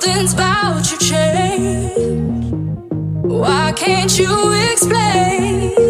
Something's about you change. Why can't you explain?